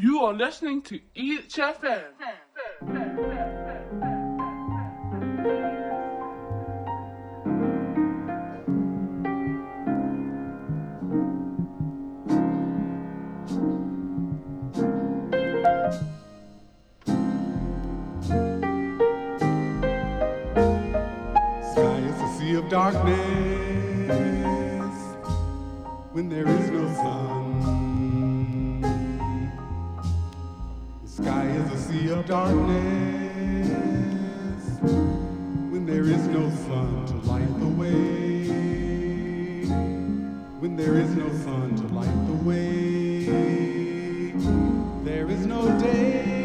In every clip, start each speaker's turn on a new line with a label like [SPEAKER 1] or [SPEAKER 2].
[SPEAKER 1] You are listening to EHFM.
[SPEAKER 2] Sky is a sea of darkness when there is no sun. Sea of darkness when there is no sun to light the way. When there is no sun to light the way, there is no day.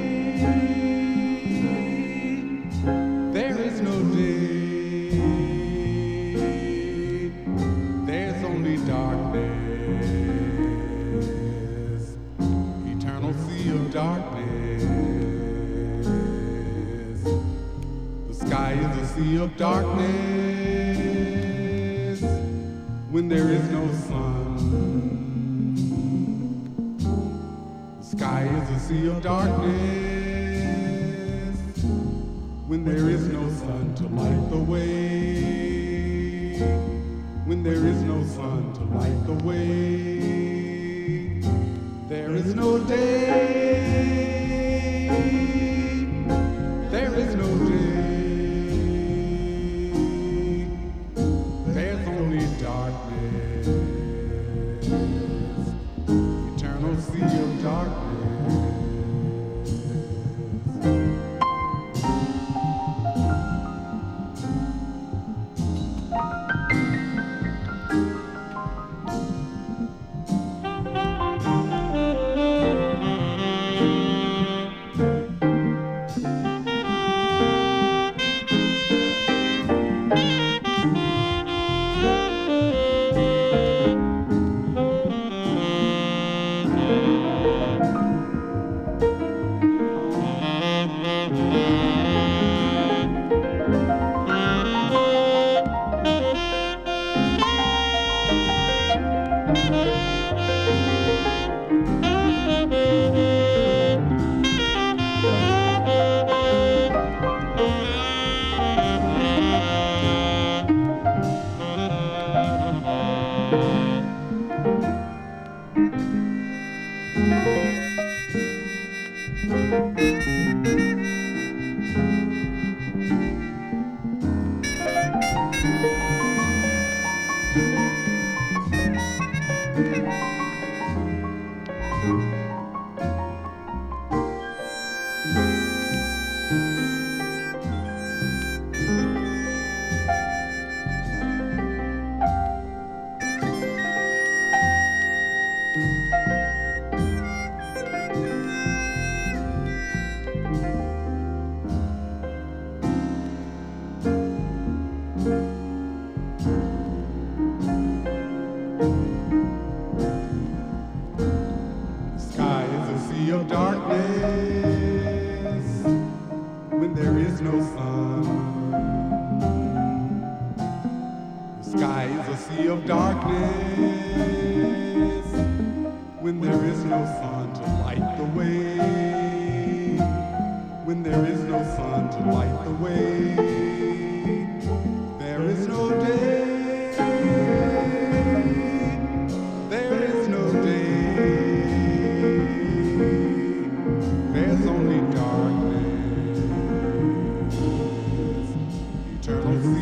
[SPEAKER 2] Of darkness when there is no sun. The sky is a sea of darkness when there is no sun to light the way. When there is no sun to light the way,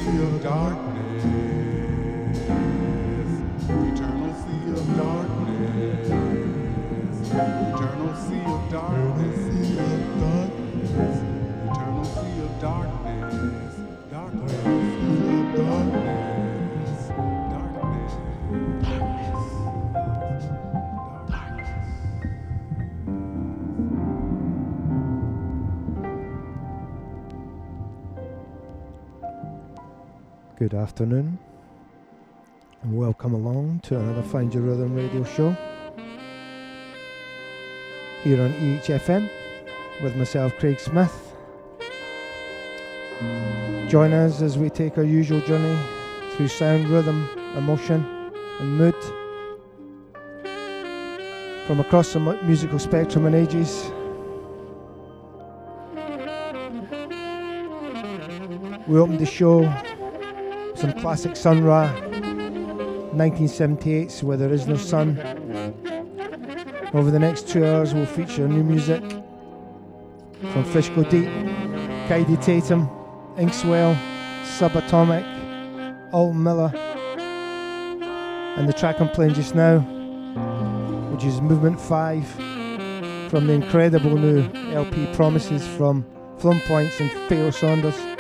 [SPEAKER 2] sea of darkness. Eternal sea of darkness. Eternal sea of darkness. Eternal sea of darkness. Darkness.
[SPEAKER 3] Good afternoon, and welcome along to another Find Your Rhythm radio show here on EHFM with myself, Craig Smith. Join us as we take our usual journey through sound, rhythm, emotion, and mood. from across the musical spectrum and ages. We opened the show some classic Sun Ra 1978's Where There Is No Sun. Over the next two hours, we'll feature new music from Fish Go Deep, Kaidi Tatham, Inkswel, Subatomic, Alton Miller, and the track I'm playing just now, which is Movement 5 from the incredible new LP Promises from Floating Points and Pharoah Sanders.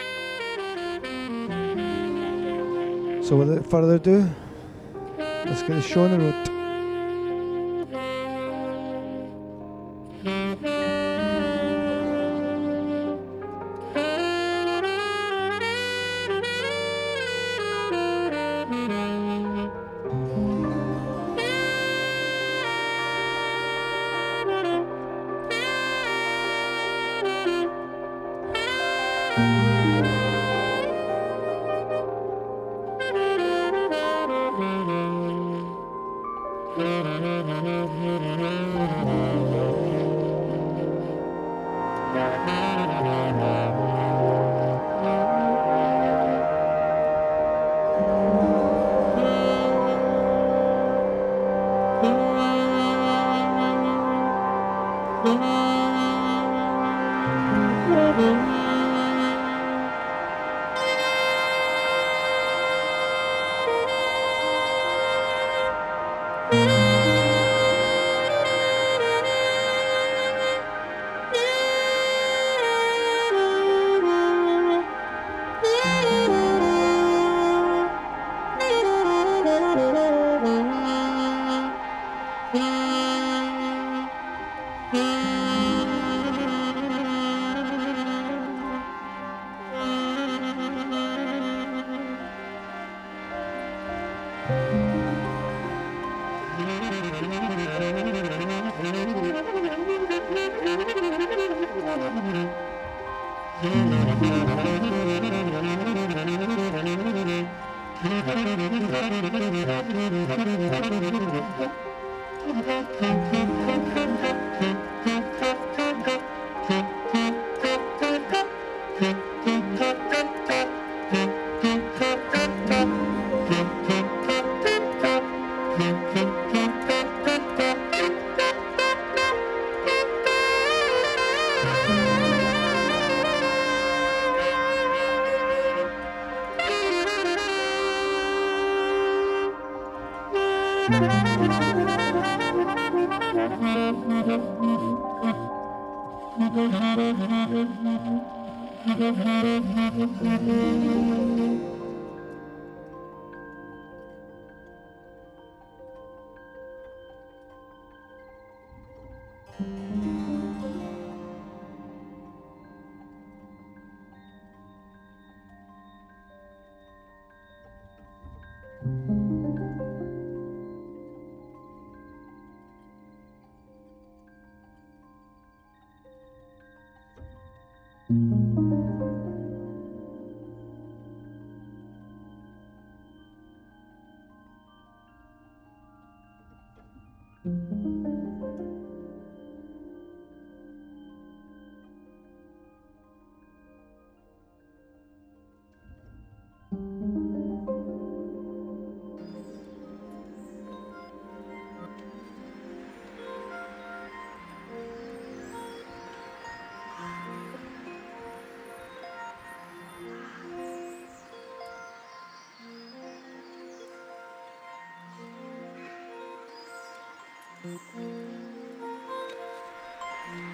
[SPEAKER 3] So without further ado, let's get the show on the road.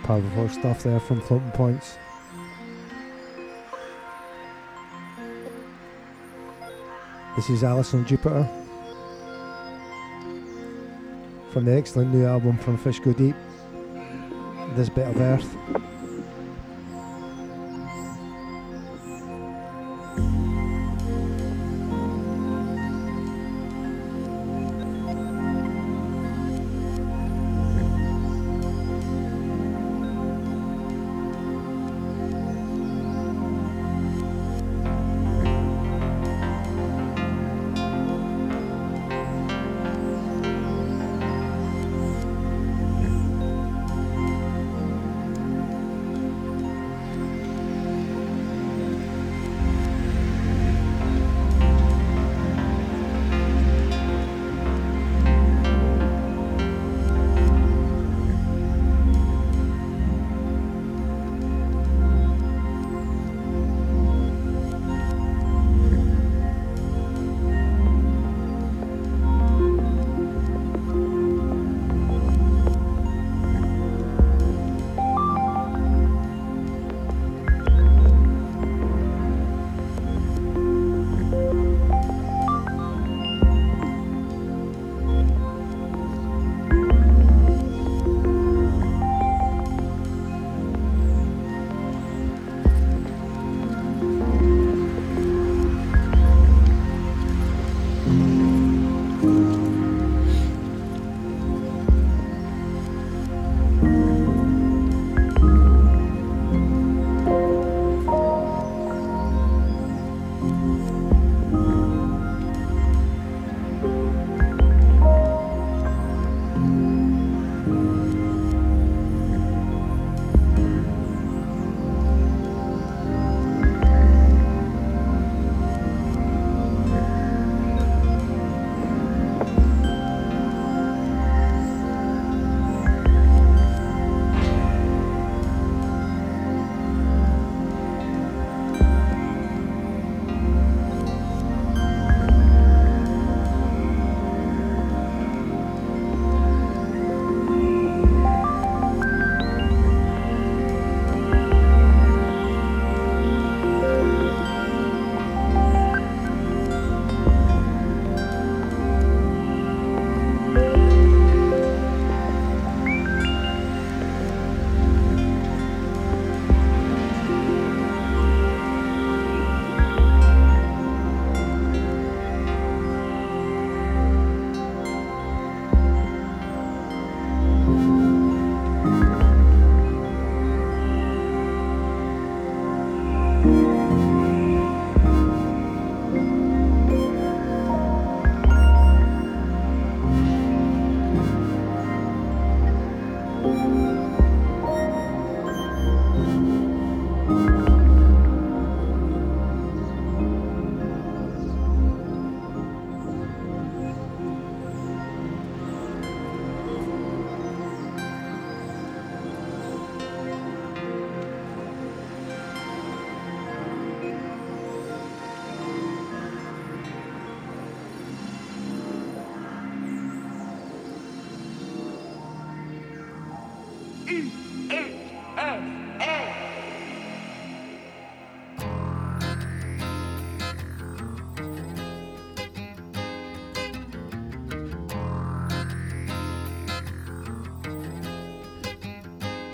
[SPEAKER 3] Powerful stuff there from Floating Points. This is Alice On Jupiter from the excellent new album from Fish Go Deep, This Bit of Earth.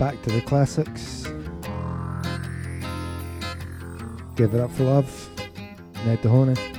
[SPEAKER 4] Back to the classics. Give it up for love. Ned Doheny.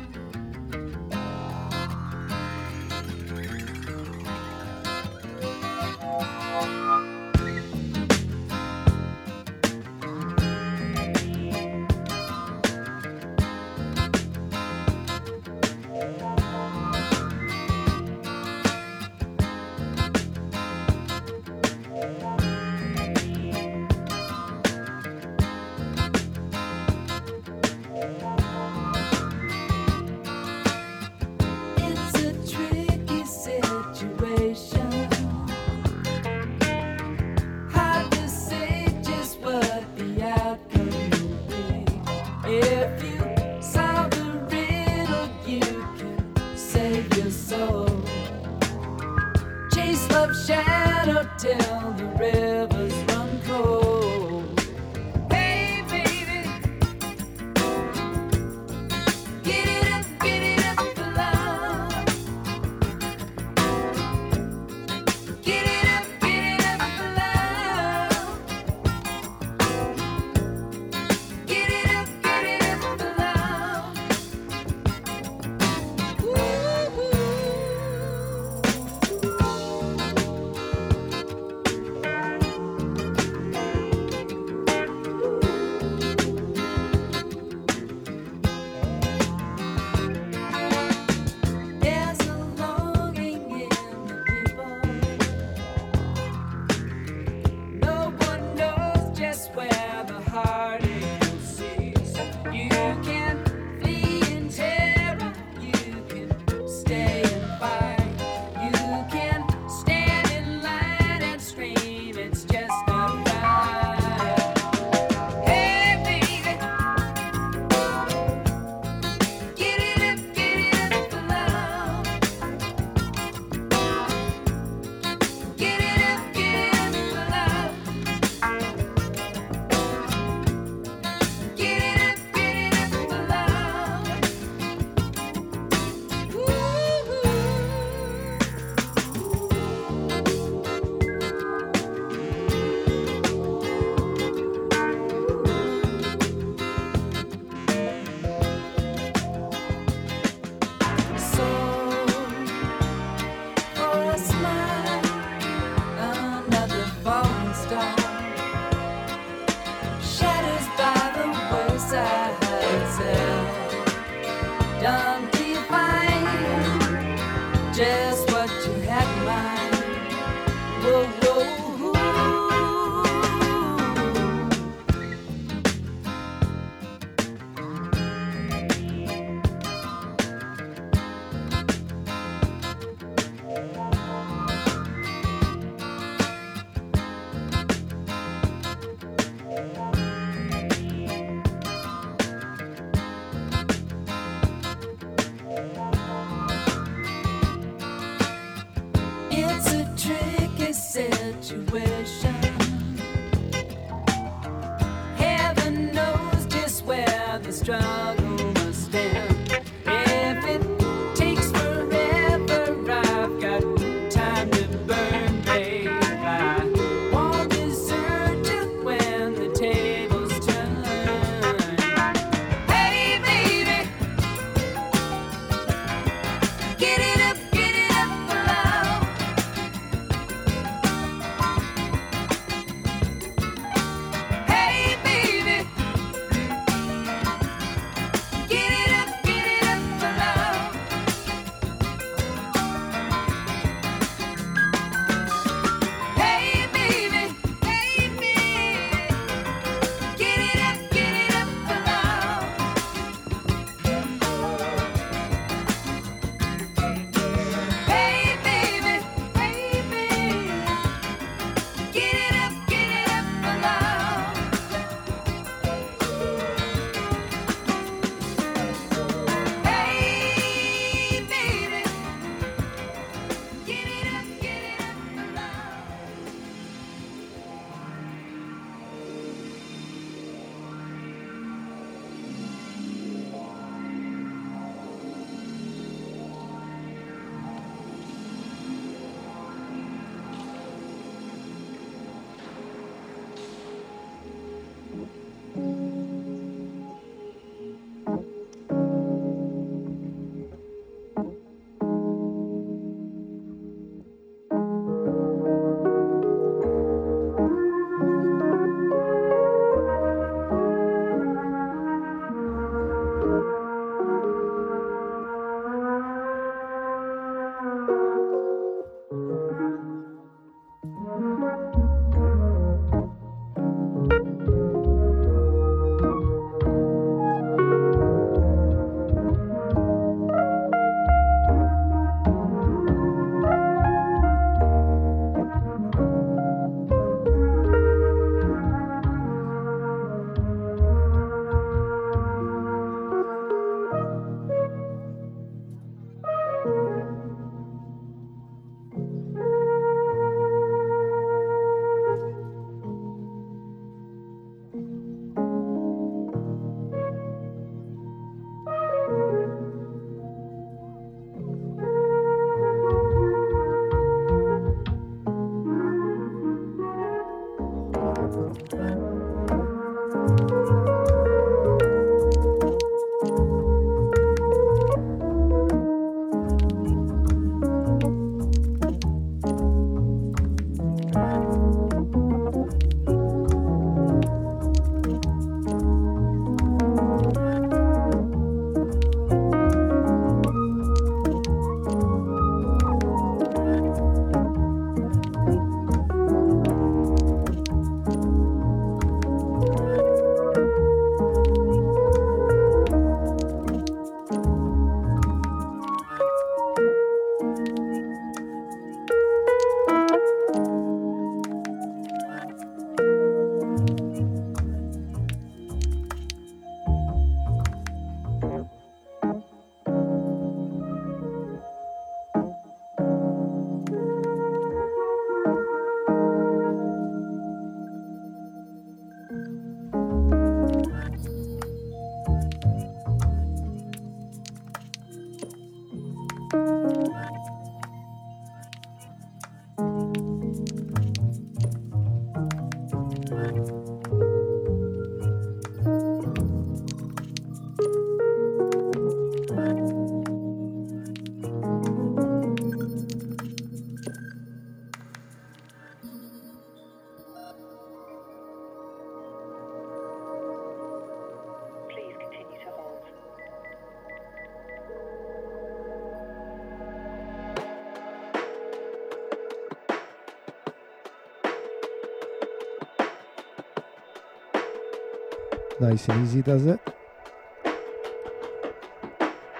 [SPEAKER 3] Nice and easy, does it?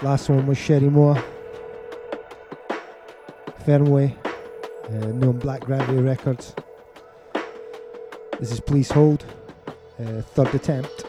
[SPEAKER 3] Last one was Sherry Moya. Fernweh, uh, on Black Gravity Records. This is Please Hold, uh, third attempt.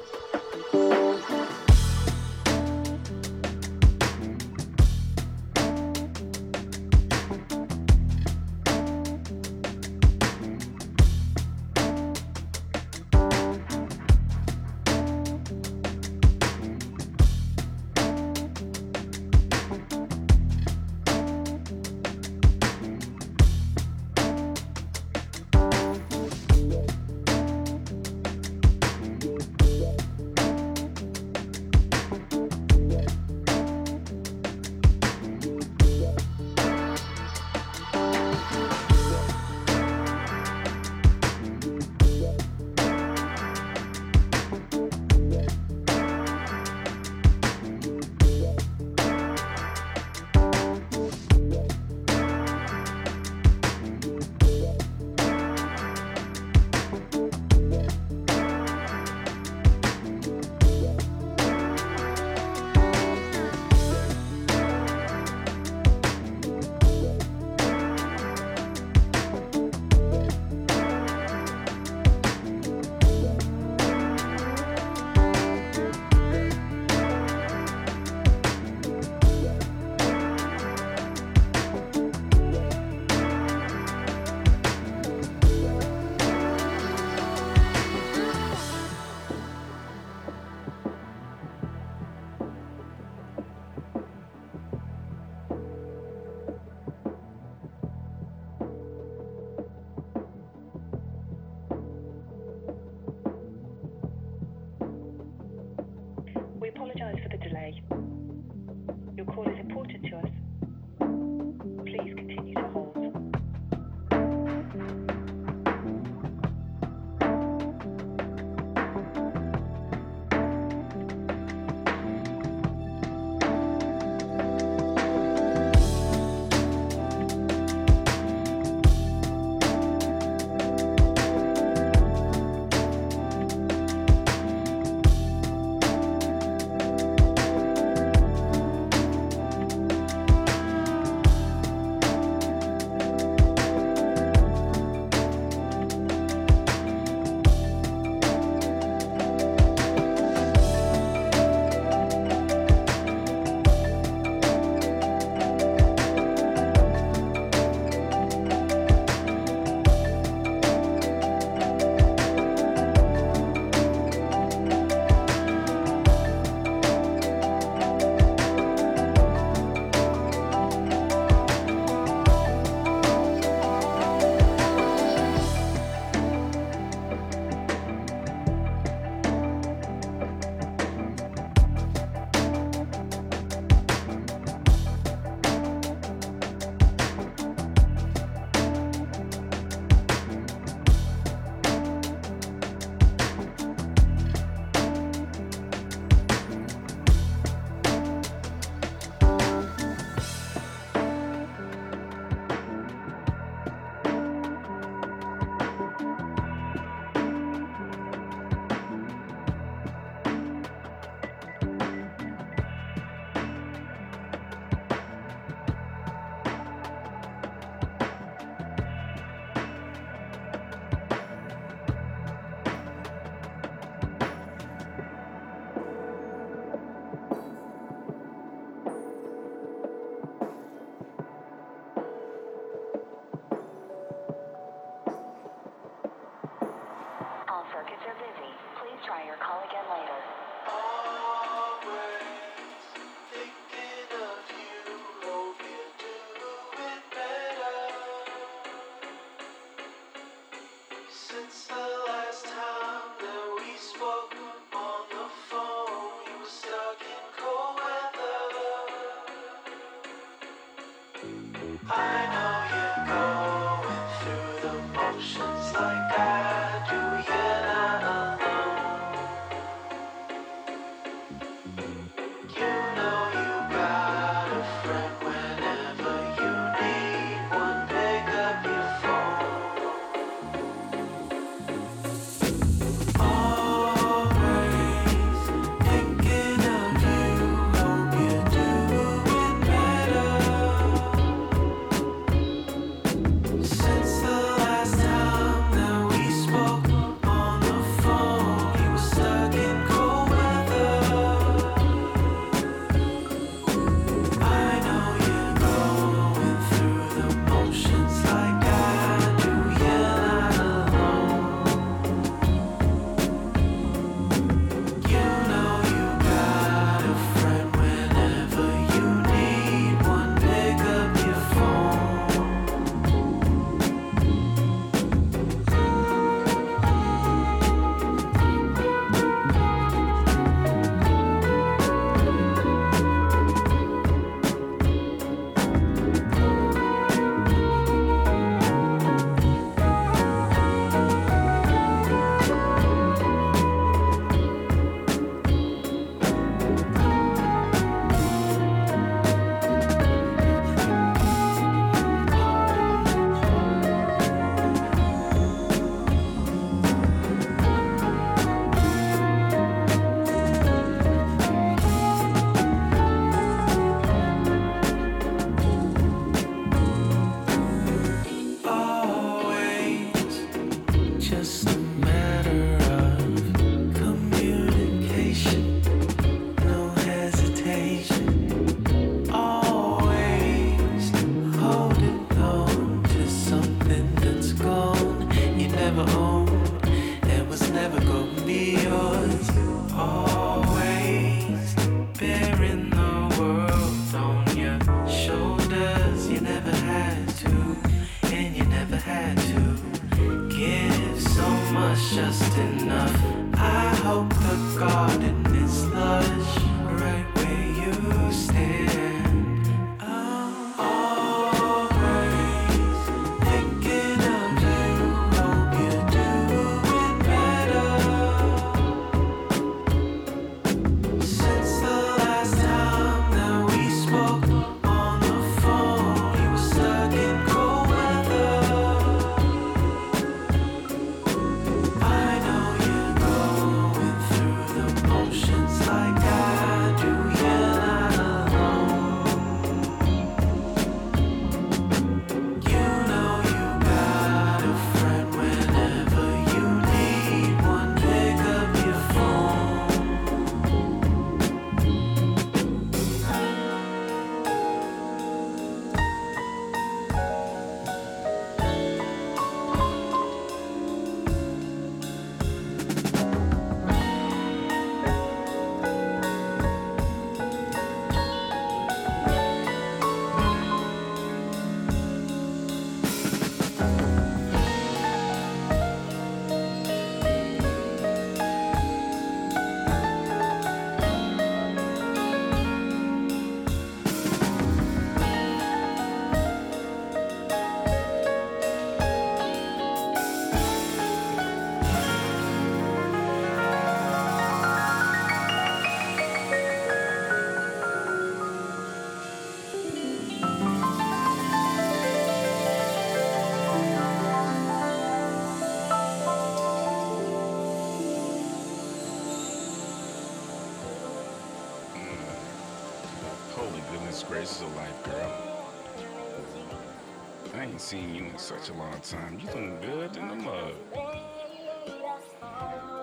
[SPEAKER 5] such a long time. You doing good in the mug.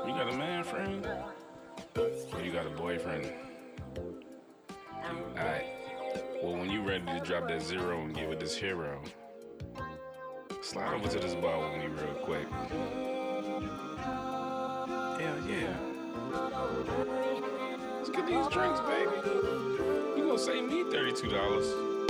[SPEAKER 5] You got a man friend? Or you got a boyfriend? Alright. Well, when you ready to drop that zero and get with this hero, slide over to this bar with me real quick. Hell yeah. Let's get these drinks, baby. You gonna save me
[SPEAKER 1] $32.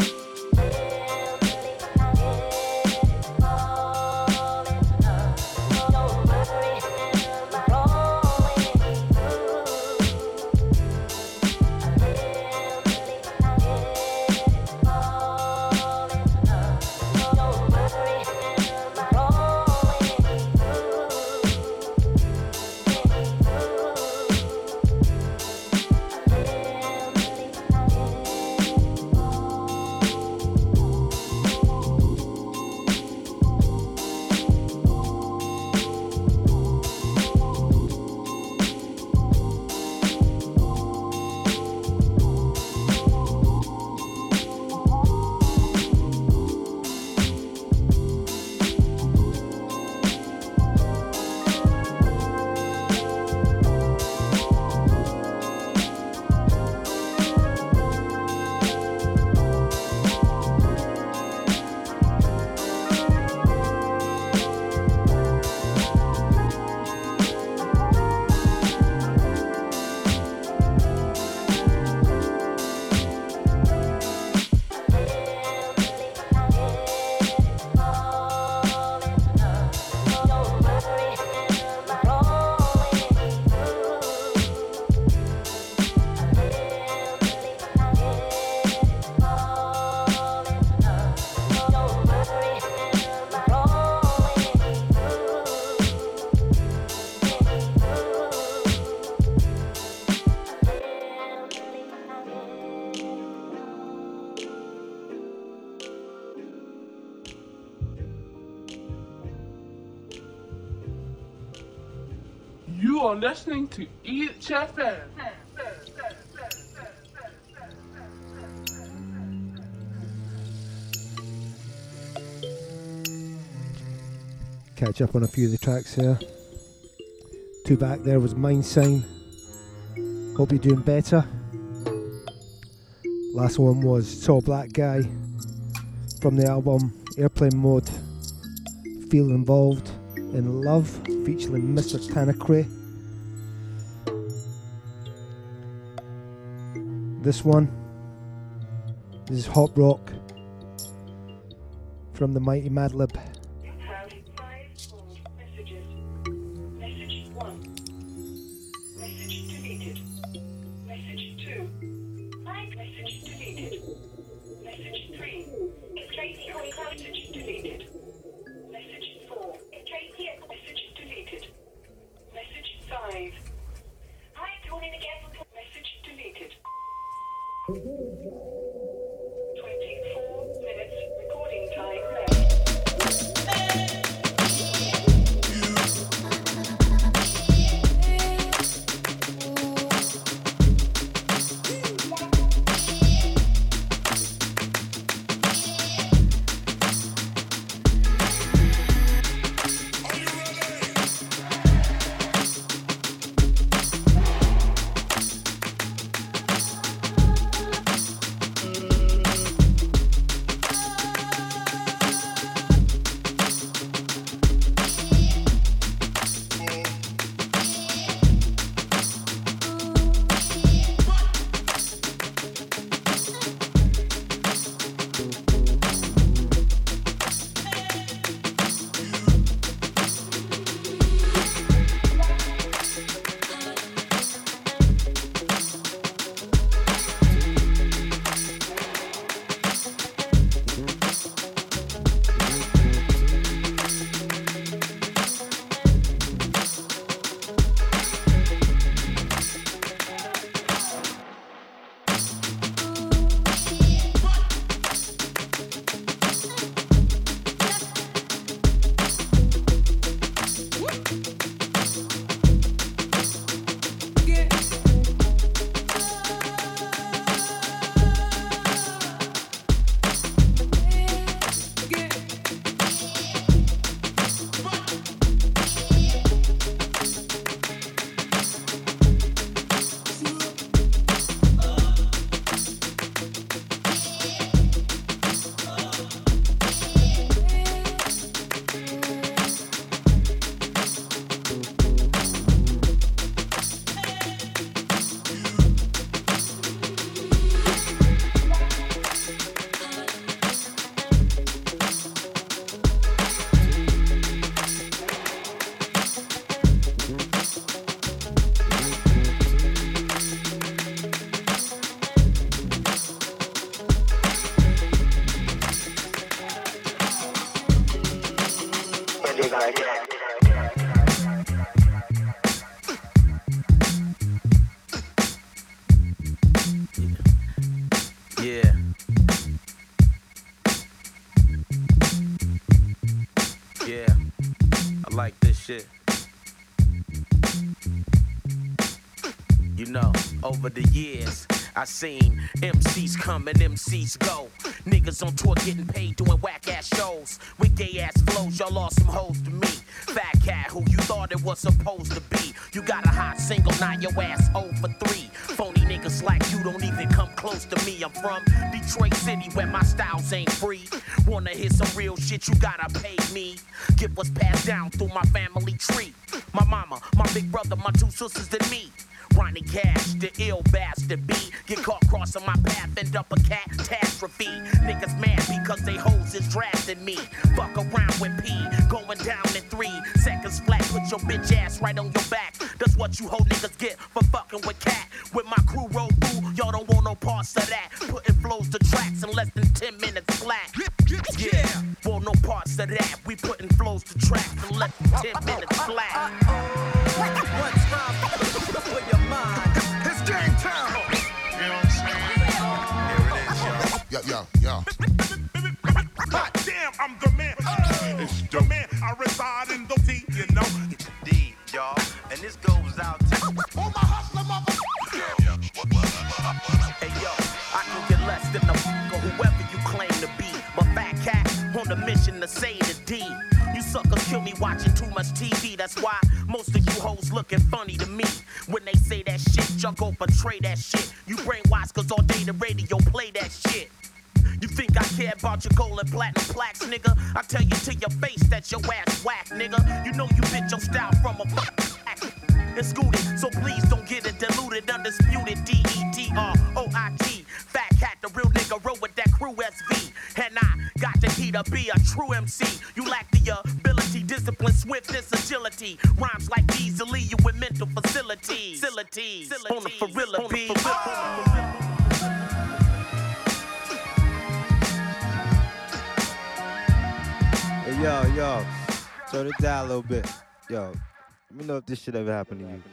[SPEAKER 1] Listening to EHFM.
[SPEAKER 3] Catch up on a few of the tracks here. Two back there was Mndsgn. Hope you're doing better. Last one was Tall Black Guy from the album Airplane Mode. Feel Involved in Love featuring Mr. Tanquery. This one this is Hop Rock from the Mighty Madlib.
[SPEAKER 6] I seen MCs come and MCs go. Niggas on tour getting paid doing whack ass shows. With gay ass flows, y'all lost some hoes to me. Phat Kat who you thought it was supposed to be. You got a hot single, now your ass 0 for 3. Phony niggas like you don't even come close to me. I'm from Detroit City where my styles ain't free. Wanna hear some real shit, you gotta pay me. Get what's passed down through my family tree. My mama, my big brother, my two sisters, and Put your bitch ass right on your back. That's what you whole niggas get for fucking with cat. With my crew roll through, y'all don't want no parts of that. Putting flows to tracks in less than 10 minutes flat. Yeah, want no parts of that. We putting flows to tracks in less than 10 minutes flat. That's why most of you hoes looking funny to me. When they say that shit, go portray that shit. You brainwashed cause all day the radio play that shit. You think I care about your gold and platinum plaques, nigga? I tell you to your face that your ass whack, nigga. You know you bitch your style from a and scooted, so please don't get it diluted, undisputed. D E D R O I T. Phat Kat, the real nigga, roll with that crew SV. And I got the key to be a true MC. You lack the discipline, swiftness, agility. Rhymes like easily you with mental facilities. Facilities. On the ferilla beat.
[SPEAKER 7] Hey, yo, yo, turn it down a little bit. Yo, let me know if this shit ever happened to you.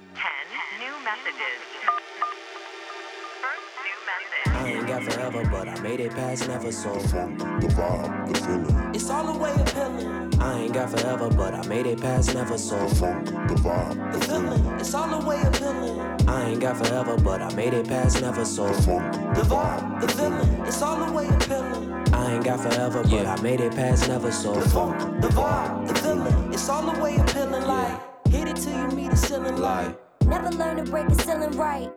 [SPEAKER 8] I ain't got forever, but I made it past never so.
[SPEAKER 9] The vibe, the feeling,
[SPEAKER 8] It's all the way appealing. I ain't got forever, but I made it past never so.
[SPEAKER 9] the vibe,
[SPEAKER 8] The feeling, it's all the way appealing. I ain't got forever, but I made it past never so. The vibe, the feeling, it's all the way appealing. I ain't got forever, but I made it past never so. The funk, the vibe, the feeling, it's all the way appealing. Like, hit it till you meet the ceiling. Like,
[SPEAKER 10] Never learn to break a ceiling right.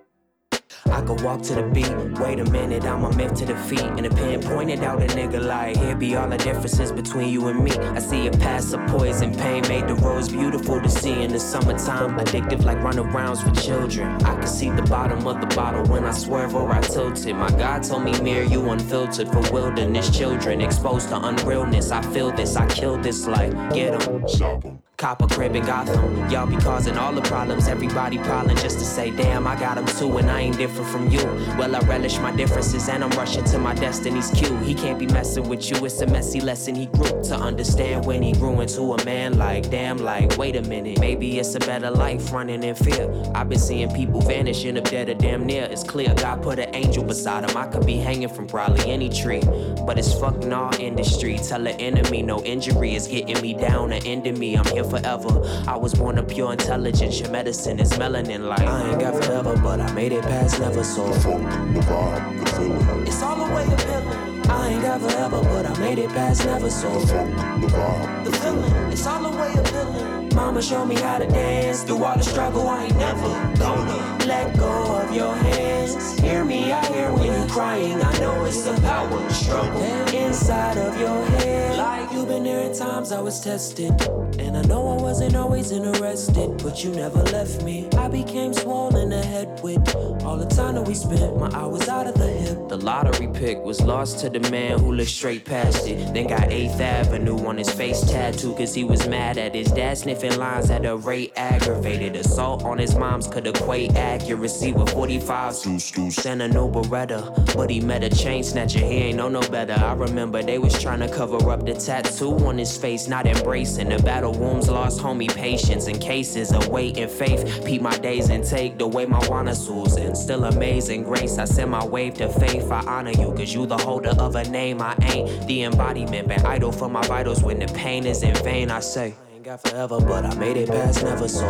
[SPEAKER 8] I could walk to the beat. Wait a minute, I'm a myth to defeat. And a pen pointed out a nigga like, here be all the differences between you and me. I see a pass of poison, pain made the rose beautiful to see in the summertime. Addictive like runarounds for children. I can see the bottom of the bottle when I swerve or I tilt it. My God told me, mirror you unfiltered for wilderness children. Exposed to unrealness. I feel this, I kill this like, get 'em.
[SPEAKER 9] stop 'em.
[SPEAKER 8] Cop a crib in Gotham. Y'all be causing all the problems. Everybody piling just to say, damn, I got him too, and I ain't different from you. Well, I relish my differences, and I'm rushing to my destiny's cue. He can't be messing with you. It's a messy lesson he grew to understand when he grew into a man. Like, damn, like, wait a minute. Maybe it's a better life running in fear. I've been seeing people vanish, end up dead or damn near. It's clear God put an angel beside him. I could be hanging from probably any tree, but it's fucking all industry. Tell the enemy no injury is getting me down or ending me. I'm here forever. I was born of pure intelligence. Your medicine is melanin. Like I ain't got forever, but I made it past never so.
[SPEAKER 9] The vibe, the feeling,
[SPEAKER 8] It's all the way appealing. I ain't got forever, but I made it past never so.
[SPEAKER 9] the vibe,
[SPEAKER 8] The feeling, it's all the way appealing. Mama showed me how to dance. Through all the struggle, I ain't never gonna let go of your hands. Hear me, I hear when you're crying. I know it's the power struggle inside of your head. Like you've been there in times I was tested. And I know I wasn't always interested, but you never left me. I became swollen ahead with all the time that we spent. My hours out of the hip. The lottery pick was lost to the man who looked straight past it. Then got 8th Avenue on his face tattoo, cause he was mad at his dad sniffing lines at a rate aggravated. Assault on his mom's could equate accuracy with 45 Sent a new Beretta, but he met a chain snatcher. He ain't know no better. I remember they was trying to cover up the tattoo on his face, not embracing the battle wounds. Lost homie patience in cases of weight and faith. Peep my days and take the way my wanna and still amazing grace. I send my wave to faith. I honor you, cause you the holder of a name. I ain't the embodiment, been idle for my vitals when the pain is in vain. I say. Ain't got forever, but I made it past never so.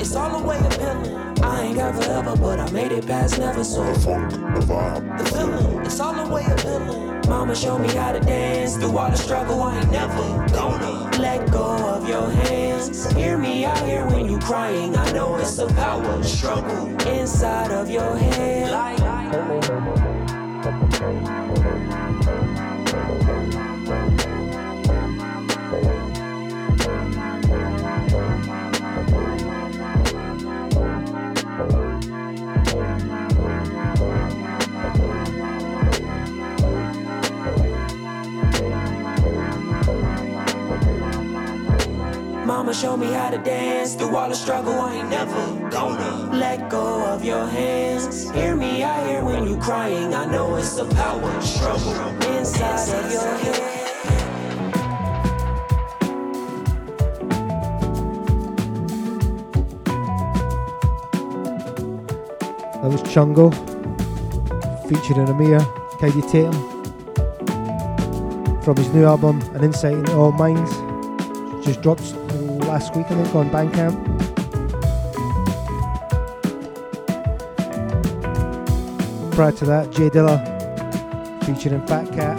[SPEAKER 8] It's all the way appealing. I ain't got forever, but I made it past never so. The feeling, it's all the way appealing. Mama showed me how to dance through all the struggle. I ain't never gonna let go of your hands. Hear me out here when you crying. I know it's a power struggle inside of your head. Mama showed me how to dance through all the struggle. I ain't never gonna let go of your hands. Hear me out here when you crying. I know it's a power struggle inside of your head.
[SPEAKER 3] That was Chungo, featuring Uhmeer, Kaidi Tatham, from his new album, An Insight into All Minds. Just dropped last week, I think, on Bandcamp. Prior to that, J Dilla, featuring Phat Kat.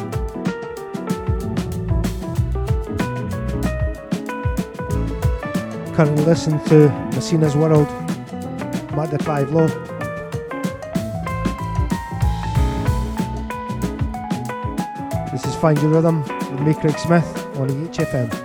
[SPEAKER 3] Currently listening to Masina's World, Mark de Clive-Lowe. This is Find Your Rhythm with me, Craig Smith, on HFM.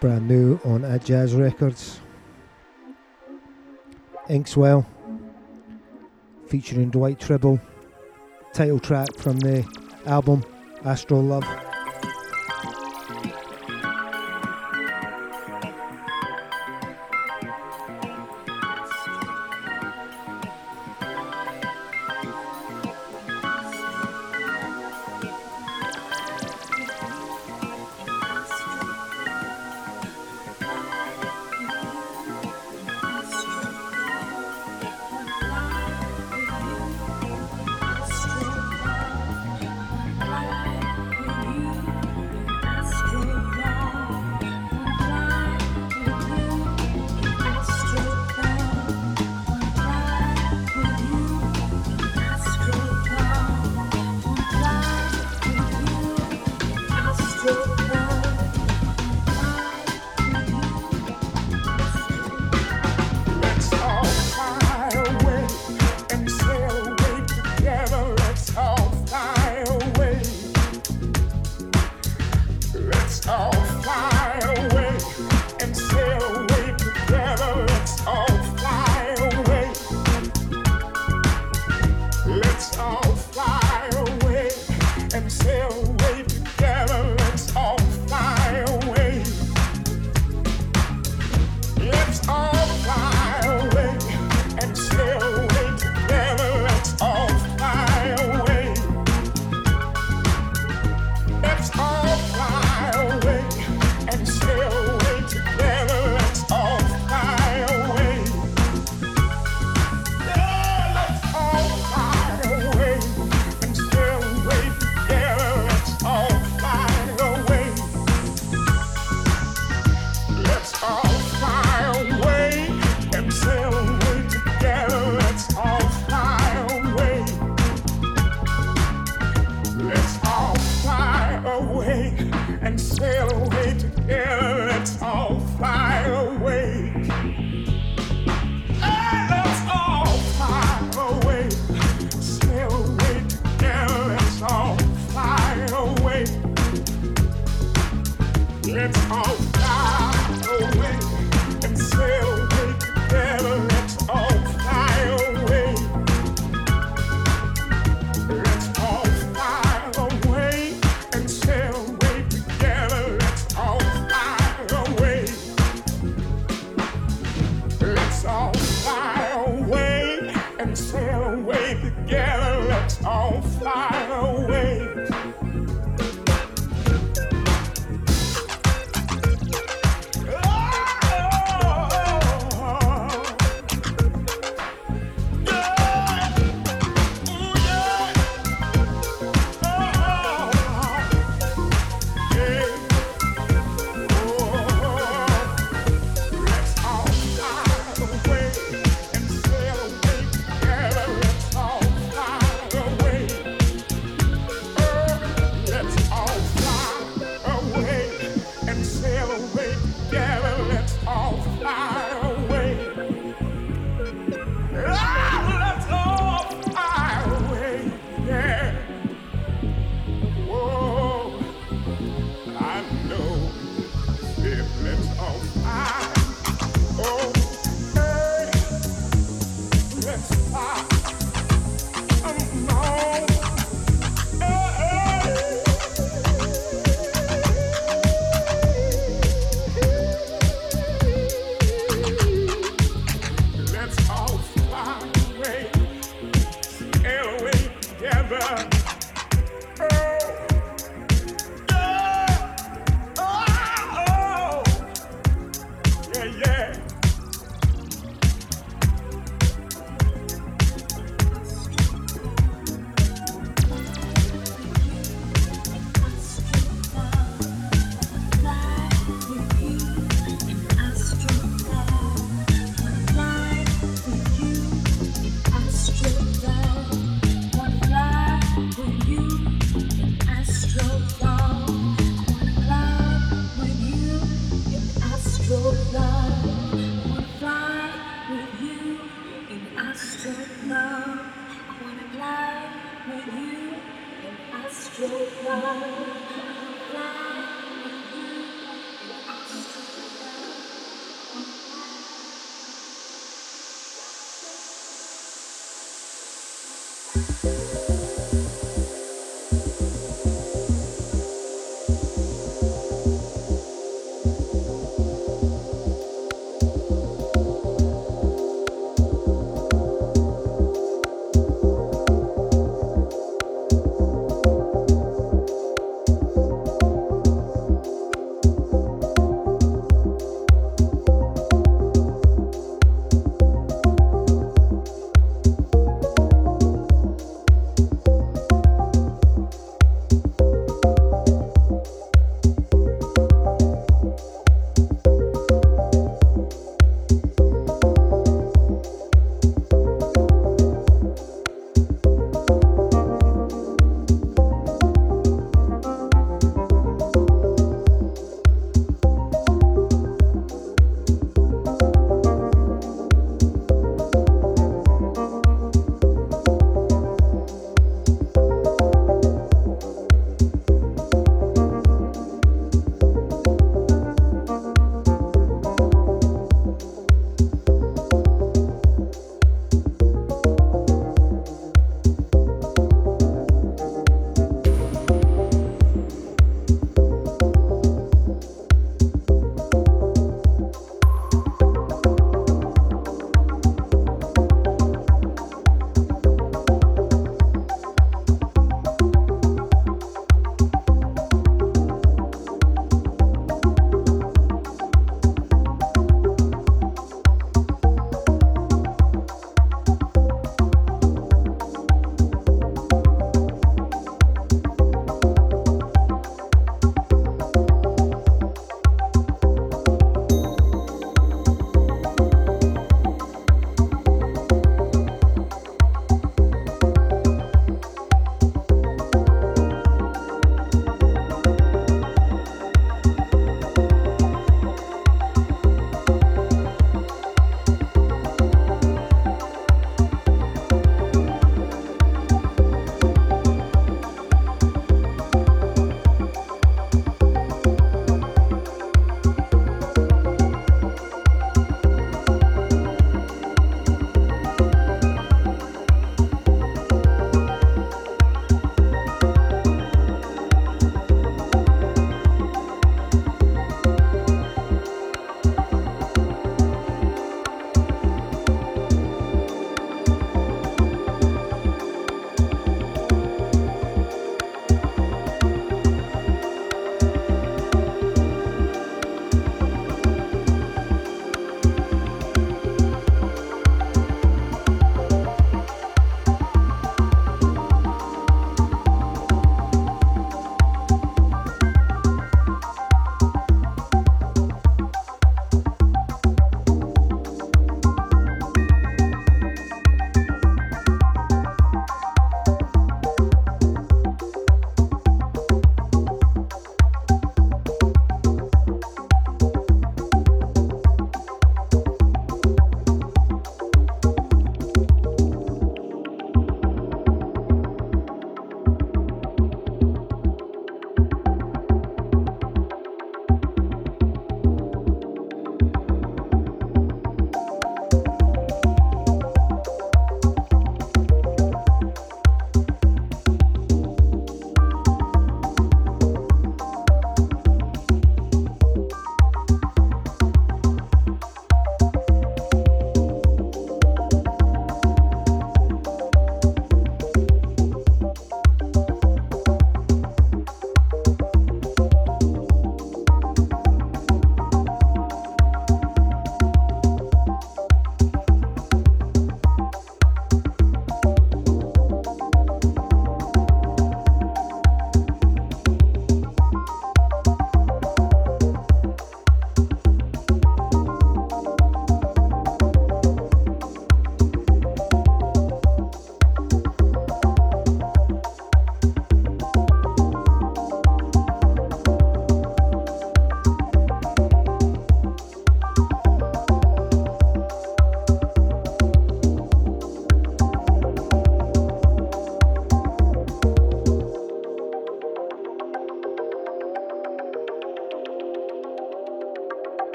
[SPEAKER 11] brand new on Atjazz Records. Inkswel, featuring Dwight Trible, title track from the album Astral Love.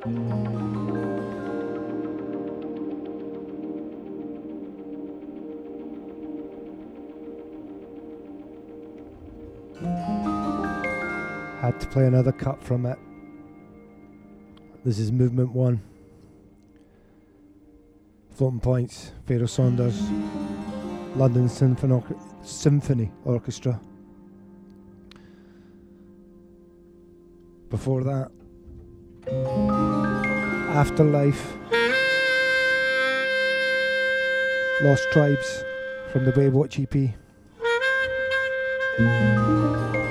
[SPEAKER 3] Had to play another cut from it. This is movement one. Floating Points, Pharaoh Sanders, London Symphony Orchestra. Before that, Afterlife, Lost Tribes from the Baywatch EP.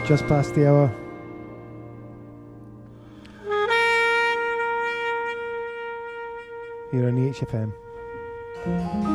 [SPEAKER 3] Just past the hour. Here on EHFM.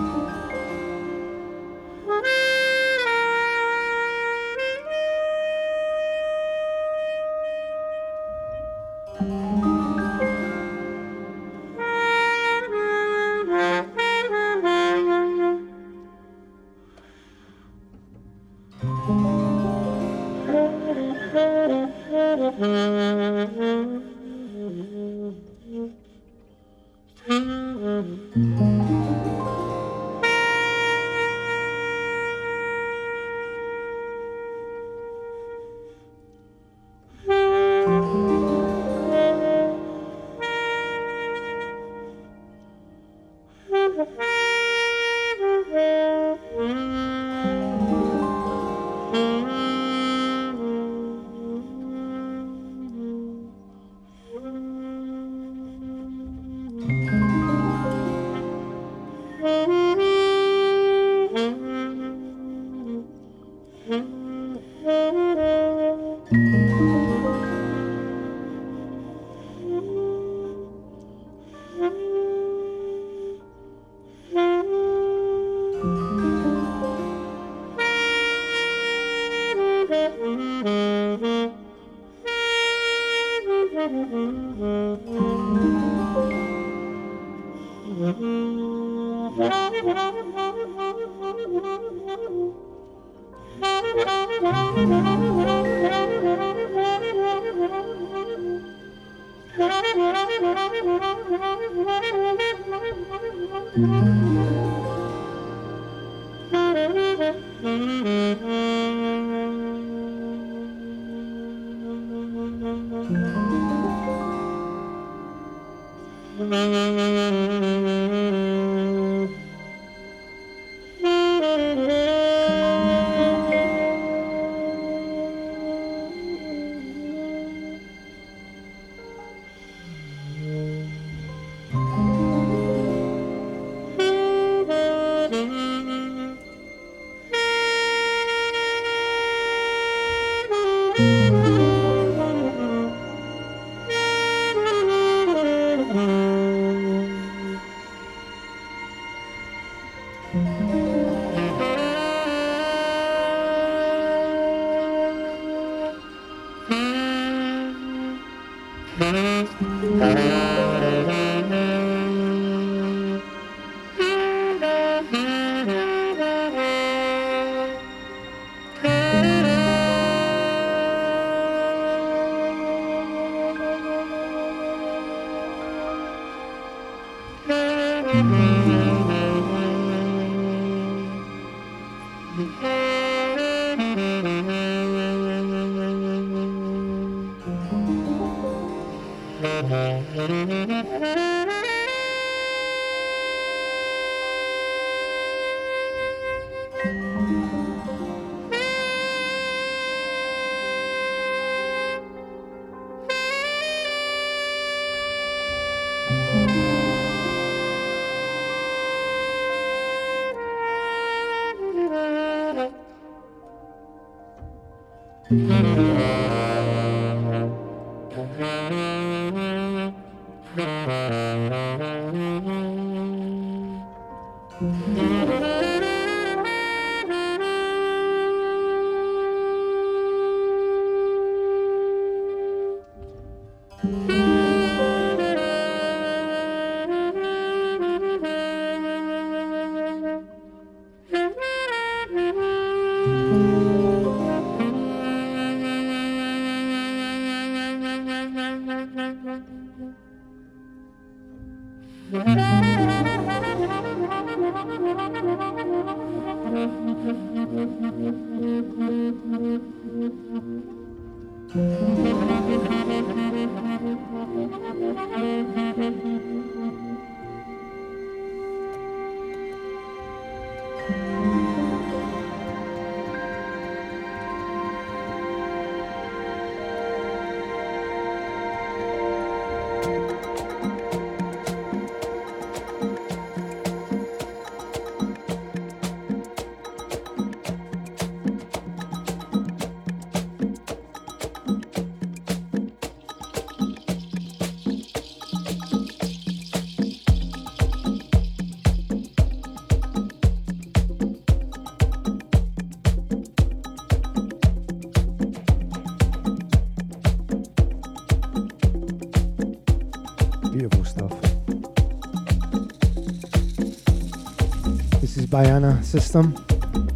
[SPEAKER 3] Baiana System,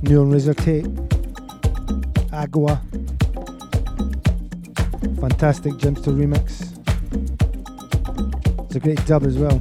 [SPEAKER 3] New Razor Tape, Agua. Fantastic Jimpster remix. It's a great dub as well.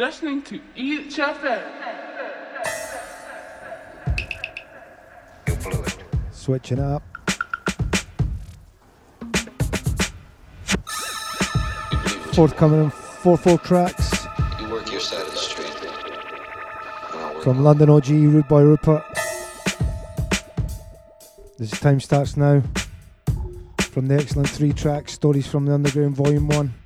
[SPEAKER 1] listening to each other.
[SPEAKER 12] You blew it.
[SPEAKER 13] Switching up. Forthcoming in four four tracks.
[SPEAKER 3] You work your side of the street.
[SPEAKER 13] From London OG, Rude Boy Rupert. This time starts now. From the excellent three tracks, Stories from the Underground Volume 1.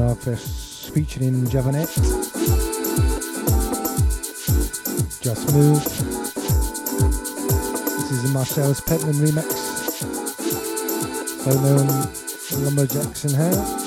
[SPEAKER 3] Arthur featuring Javontte. Jus Move. This is Marcellus Pittman remix. Well known Lumberjacks in Hell.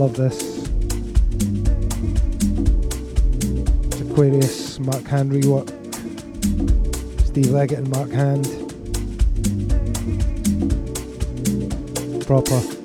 [SPEAKER 3] Love this. It's Aquarius, Mark Hand rework. Steve Legget and Mark Hand.
[SPEAKER 14] proper.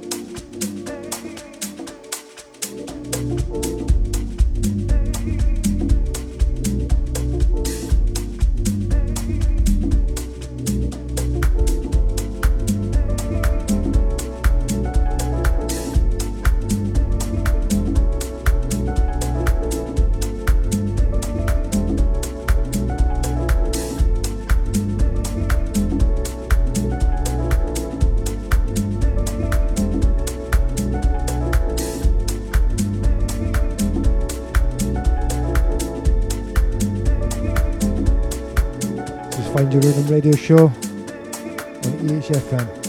[SPEAKER 14] Radio show on EHFM.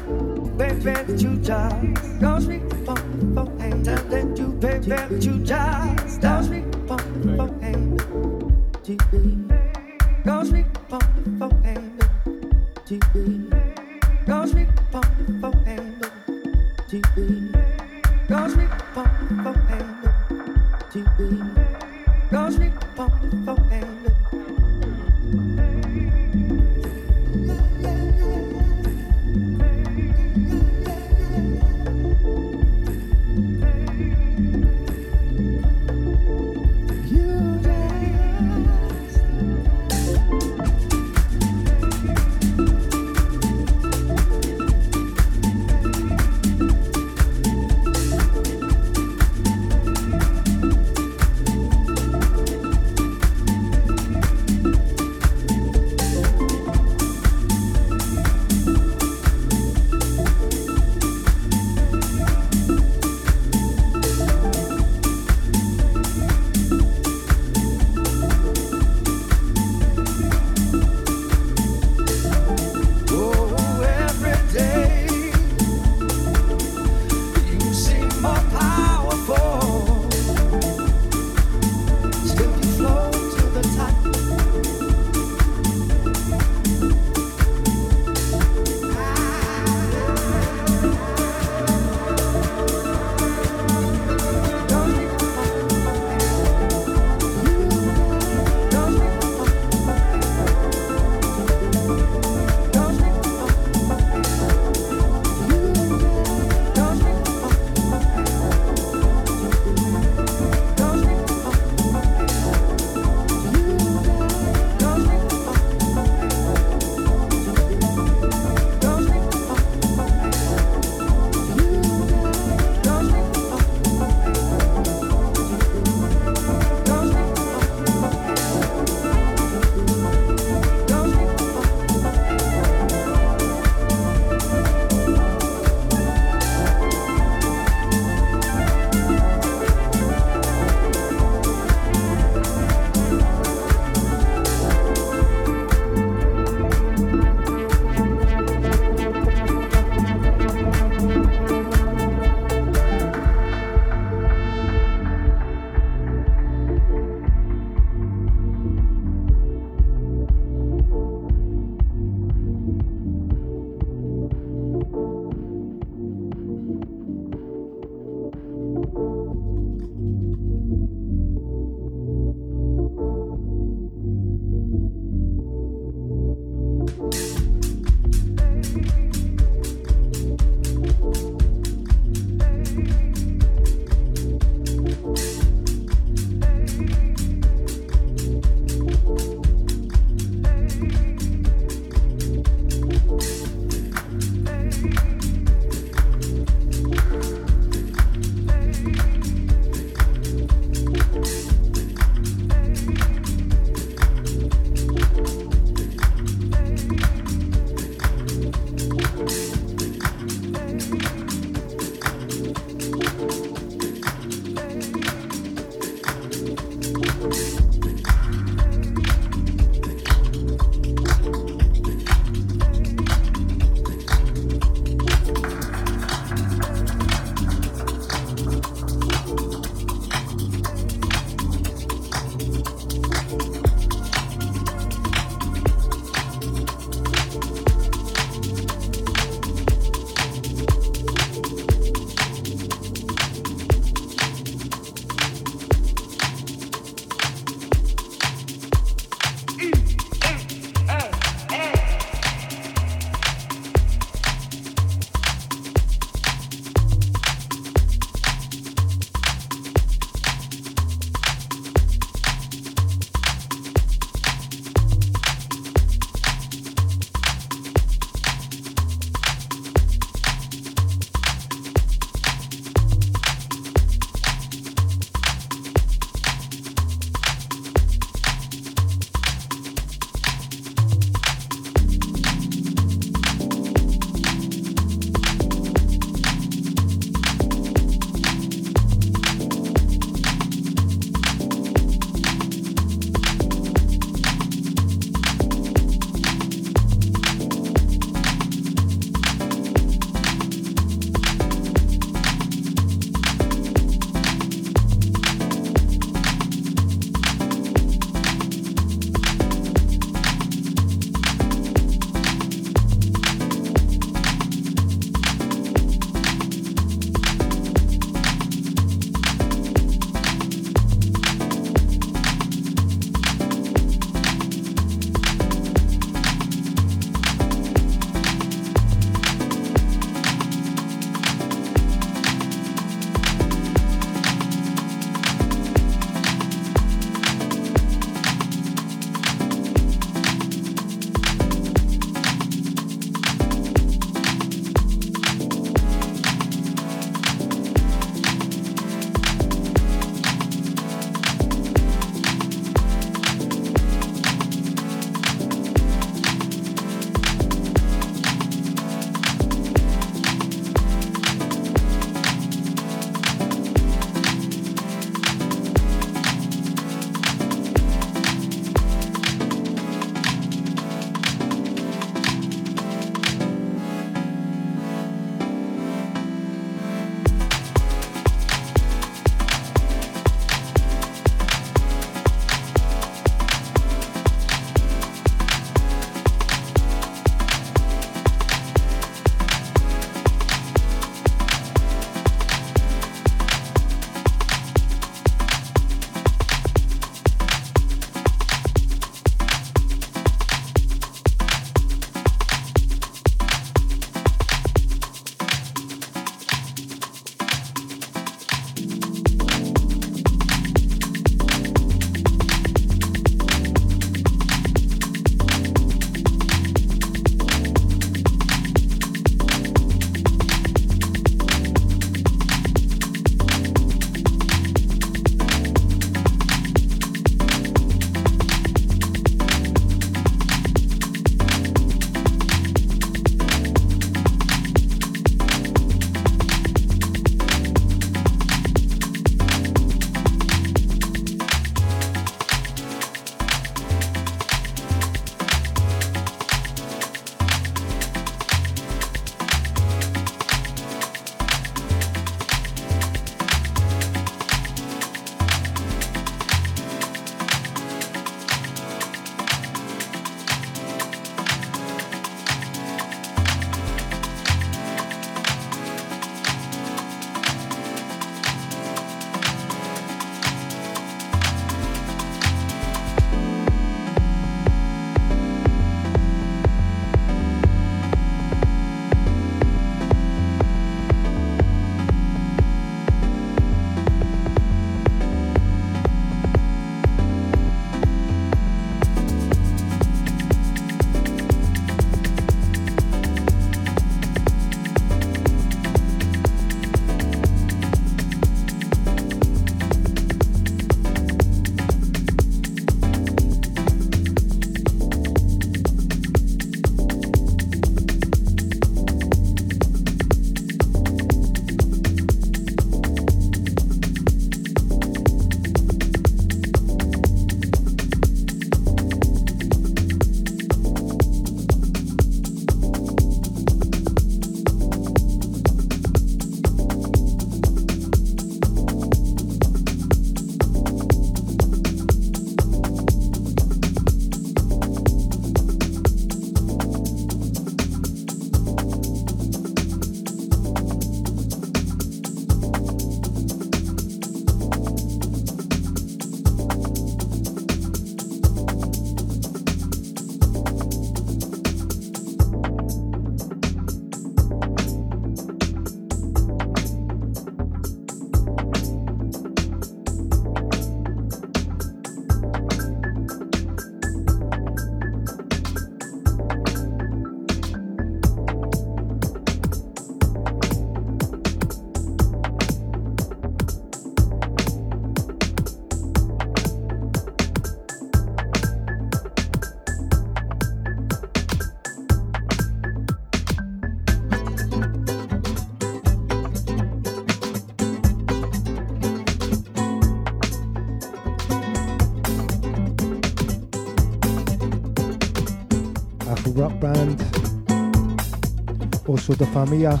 [SPEAKER 15] toda a
[SPEAKER 3] família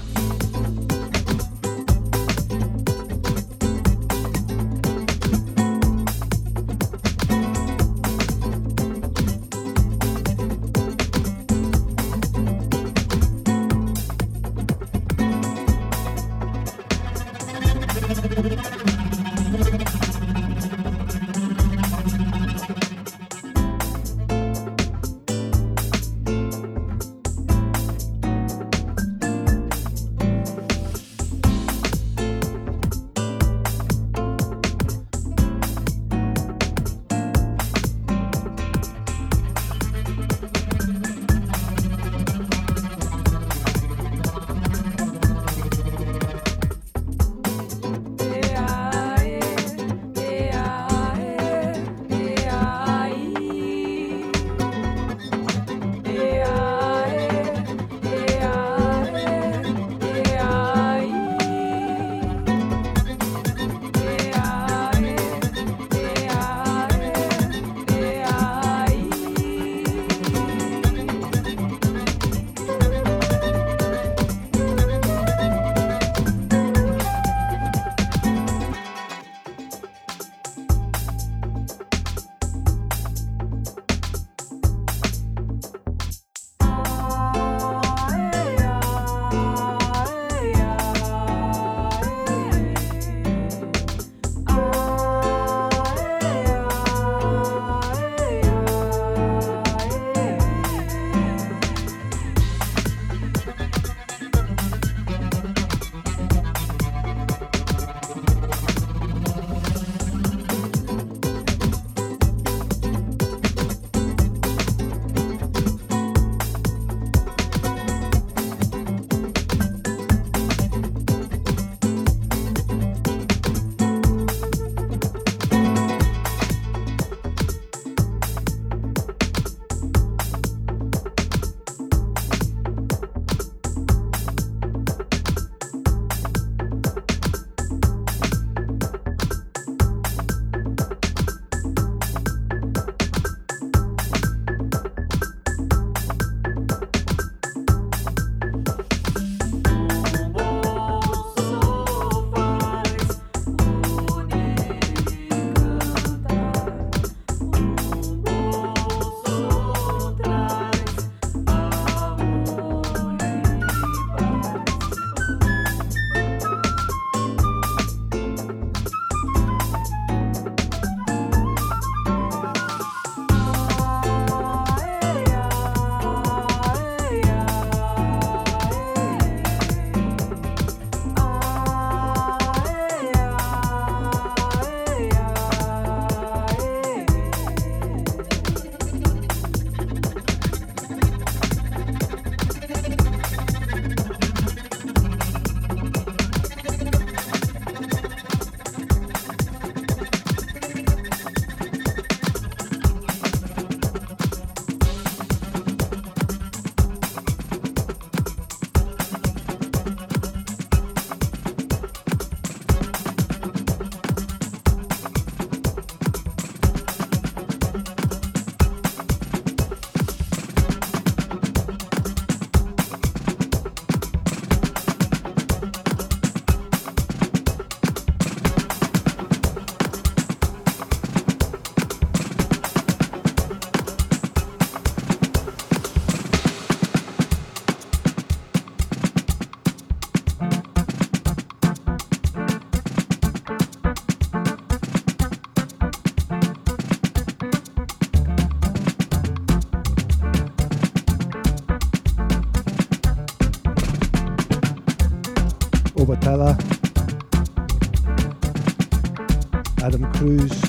[SPEAKER 3] Beijos.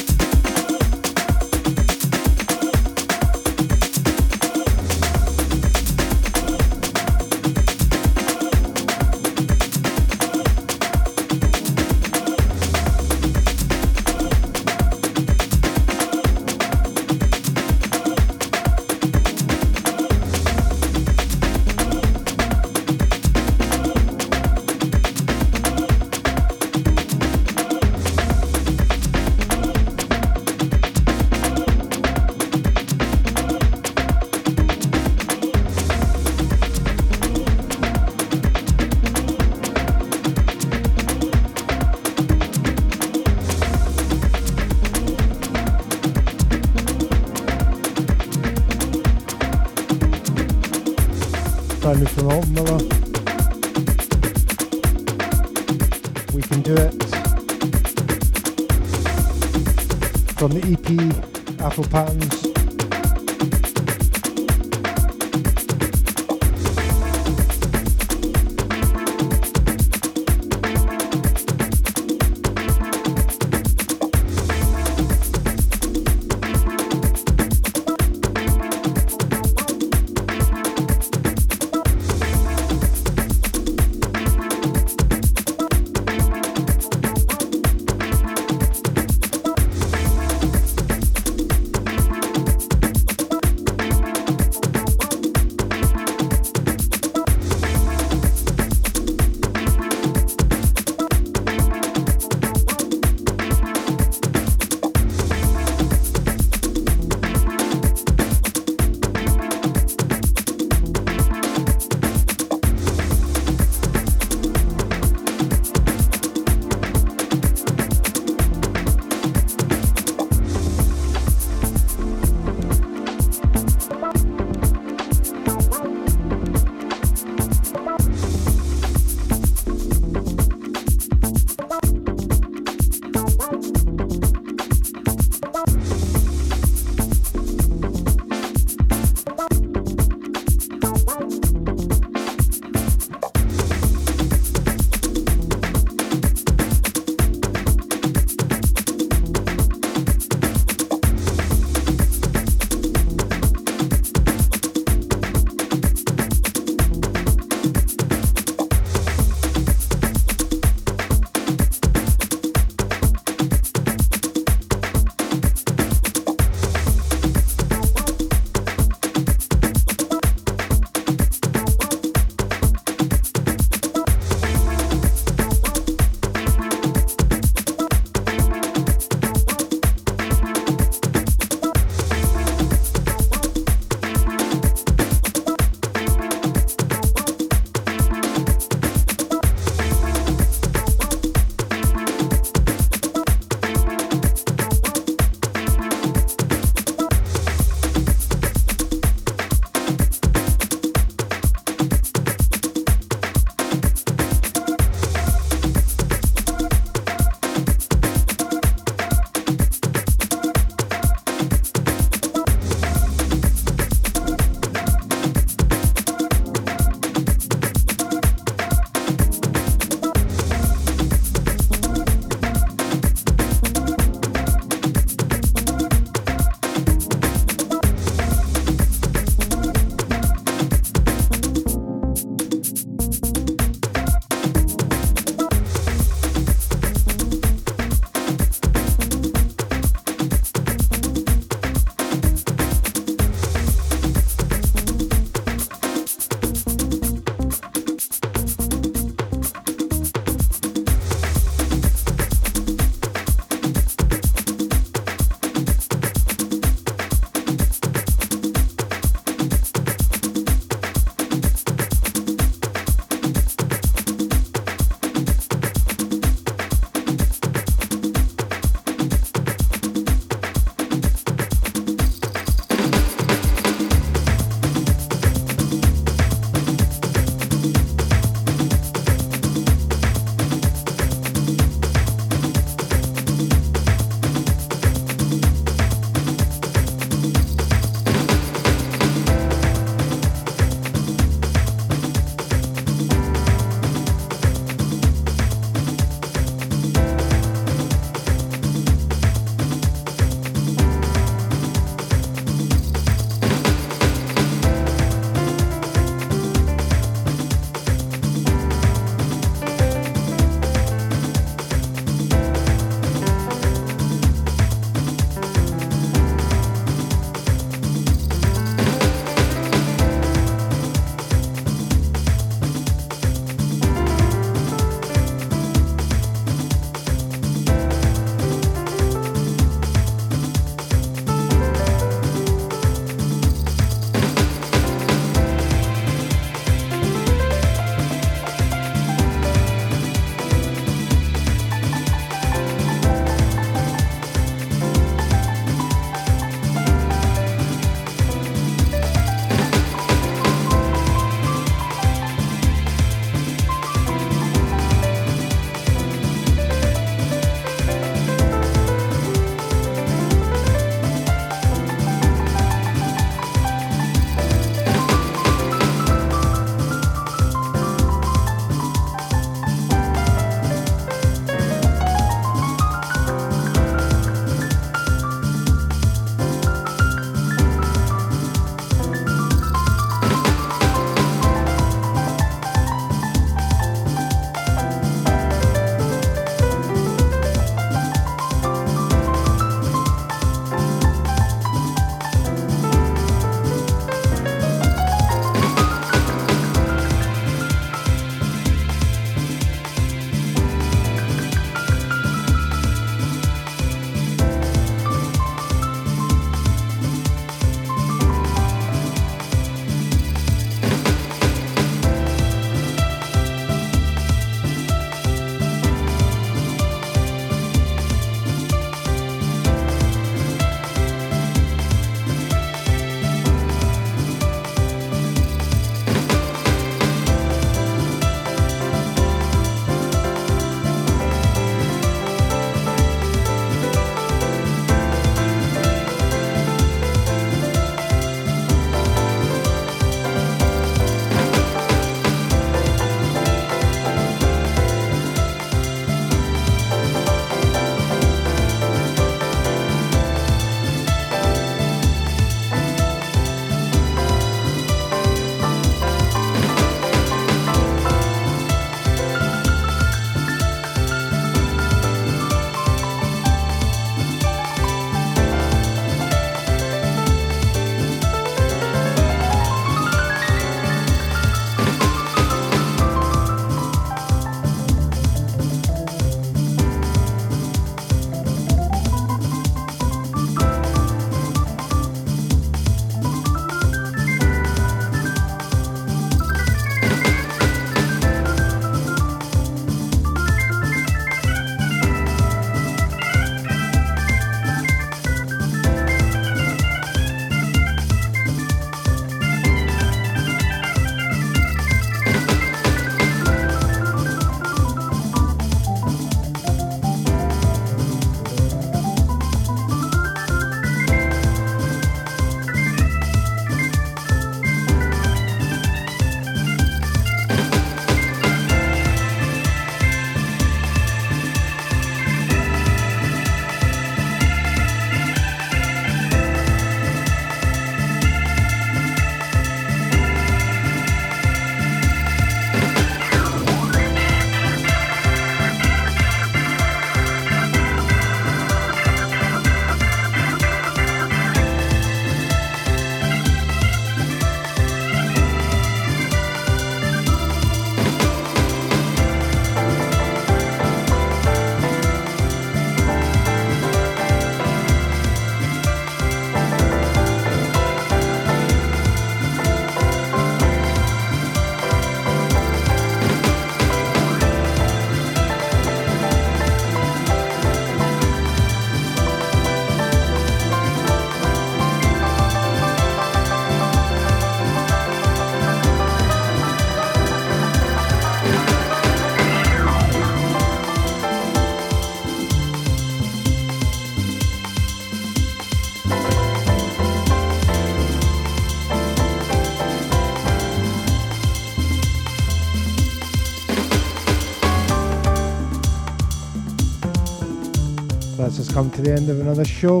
[SPEAKER 3] Come to the end of another show.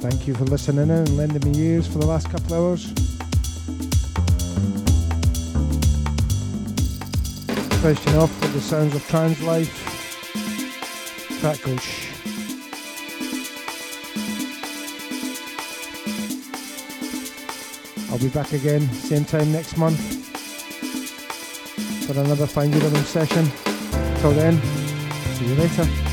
[SPEAKER 3] Thank you for listening in and lending me ears for the last couple of hours. Finishing off with the sounds of Trans Life. Track called Shhh. I'll be back again, same time next month for another Find Your Rhythm session. Till then, see you later.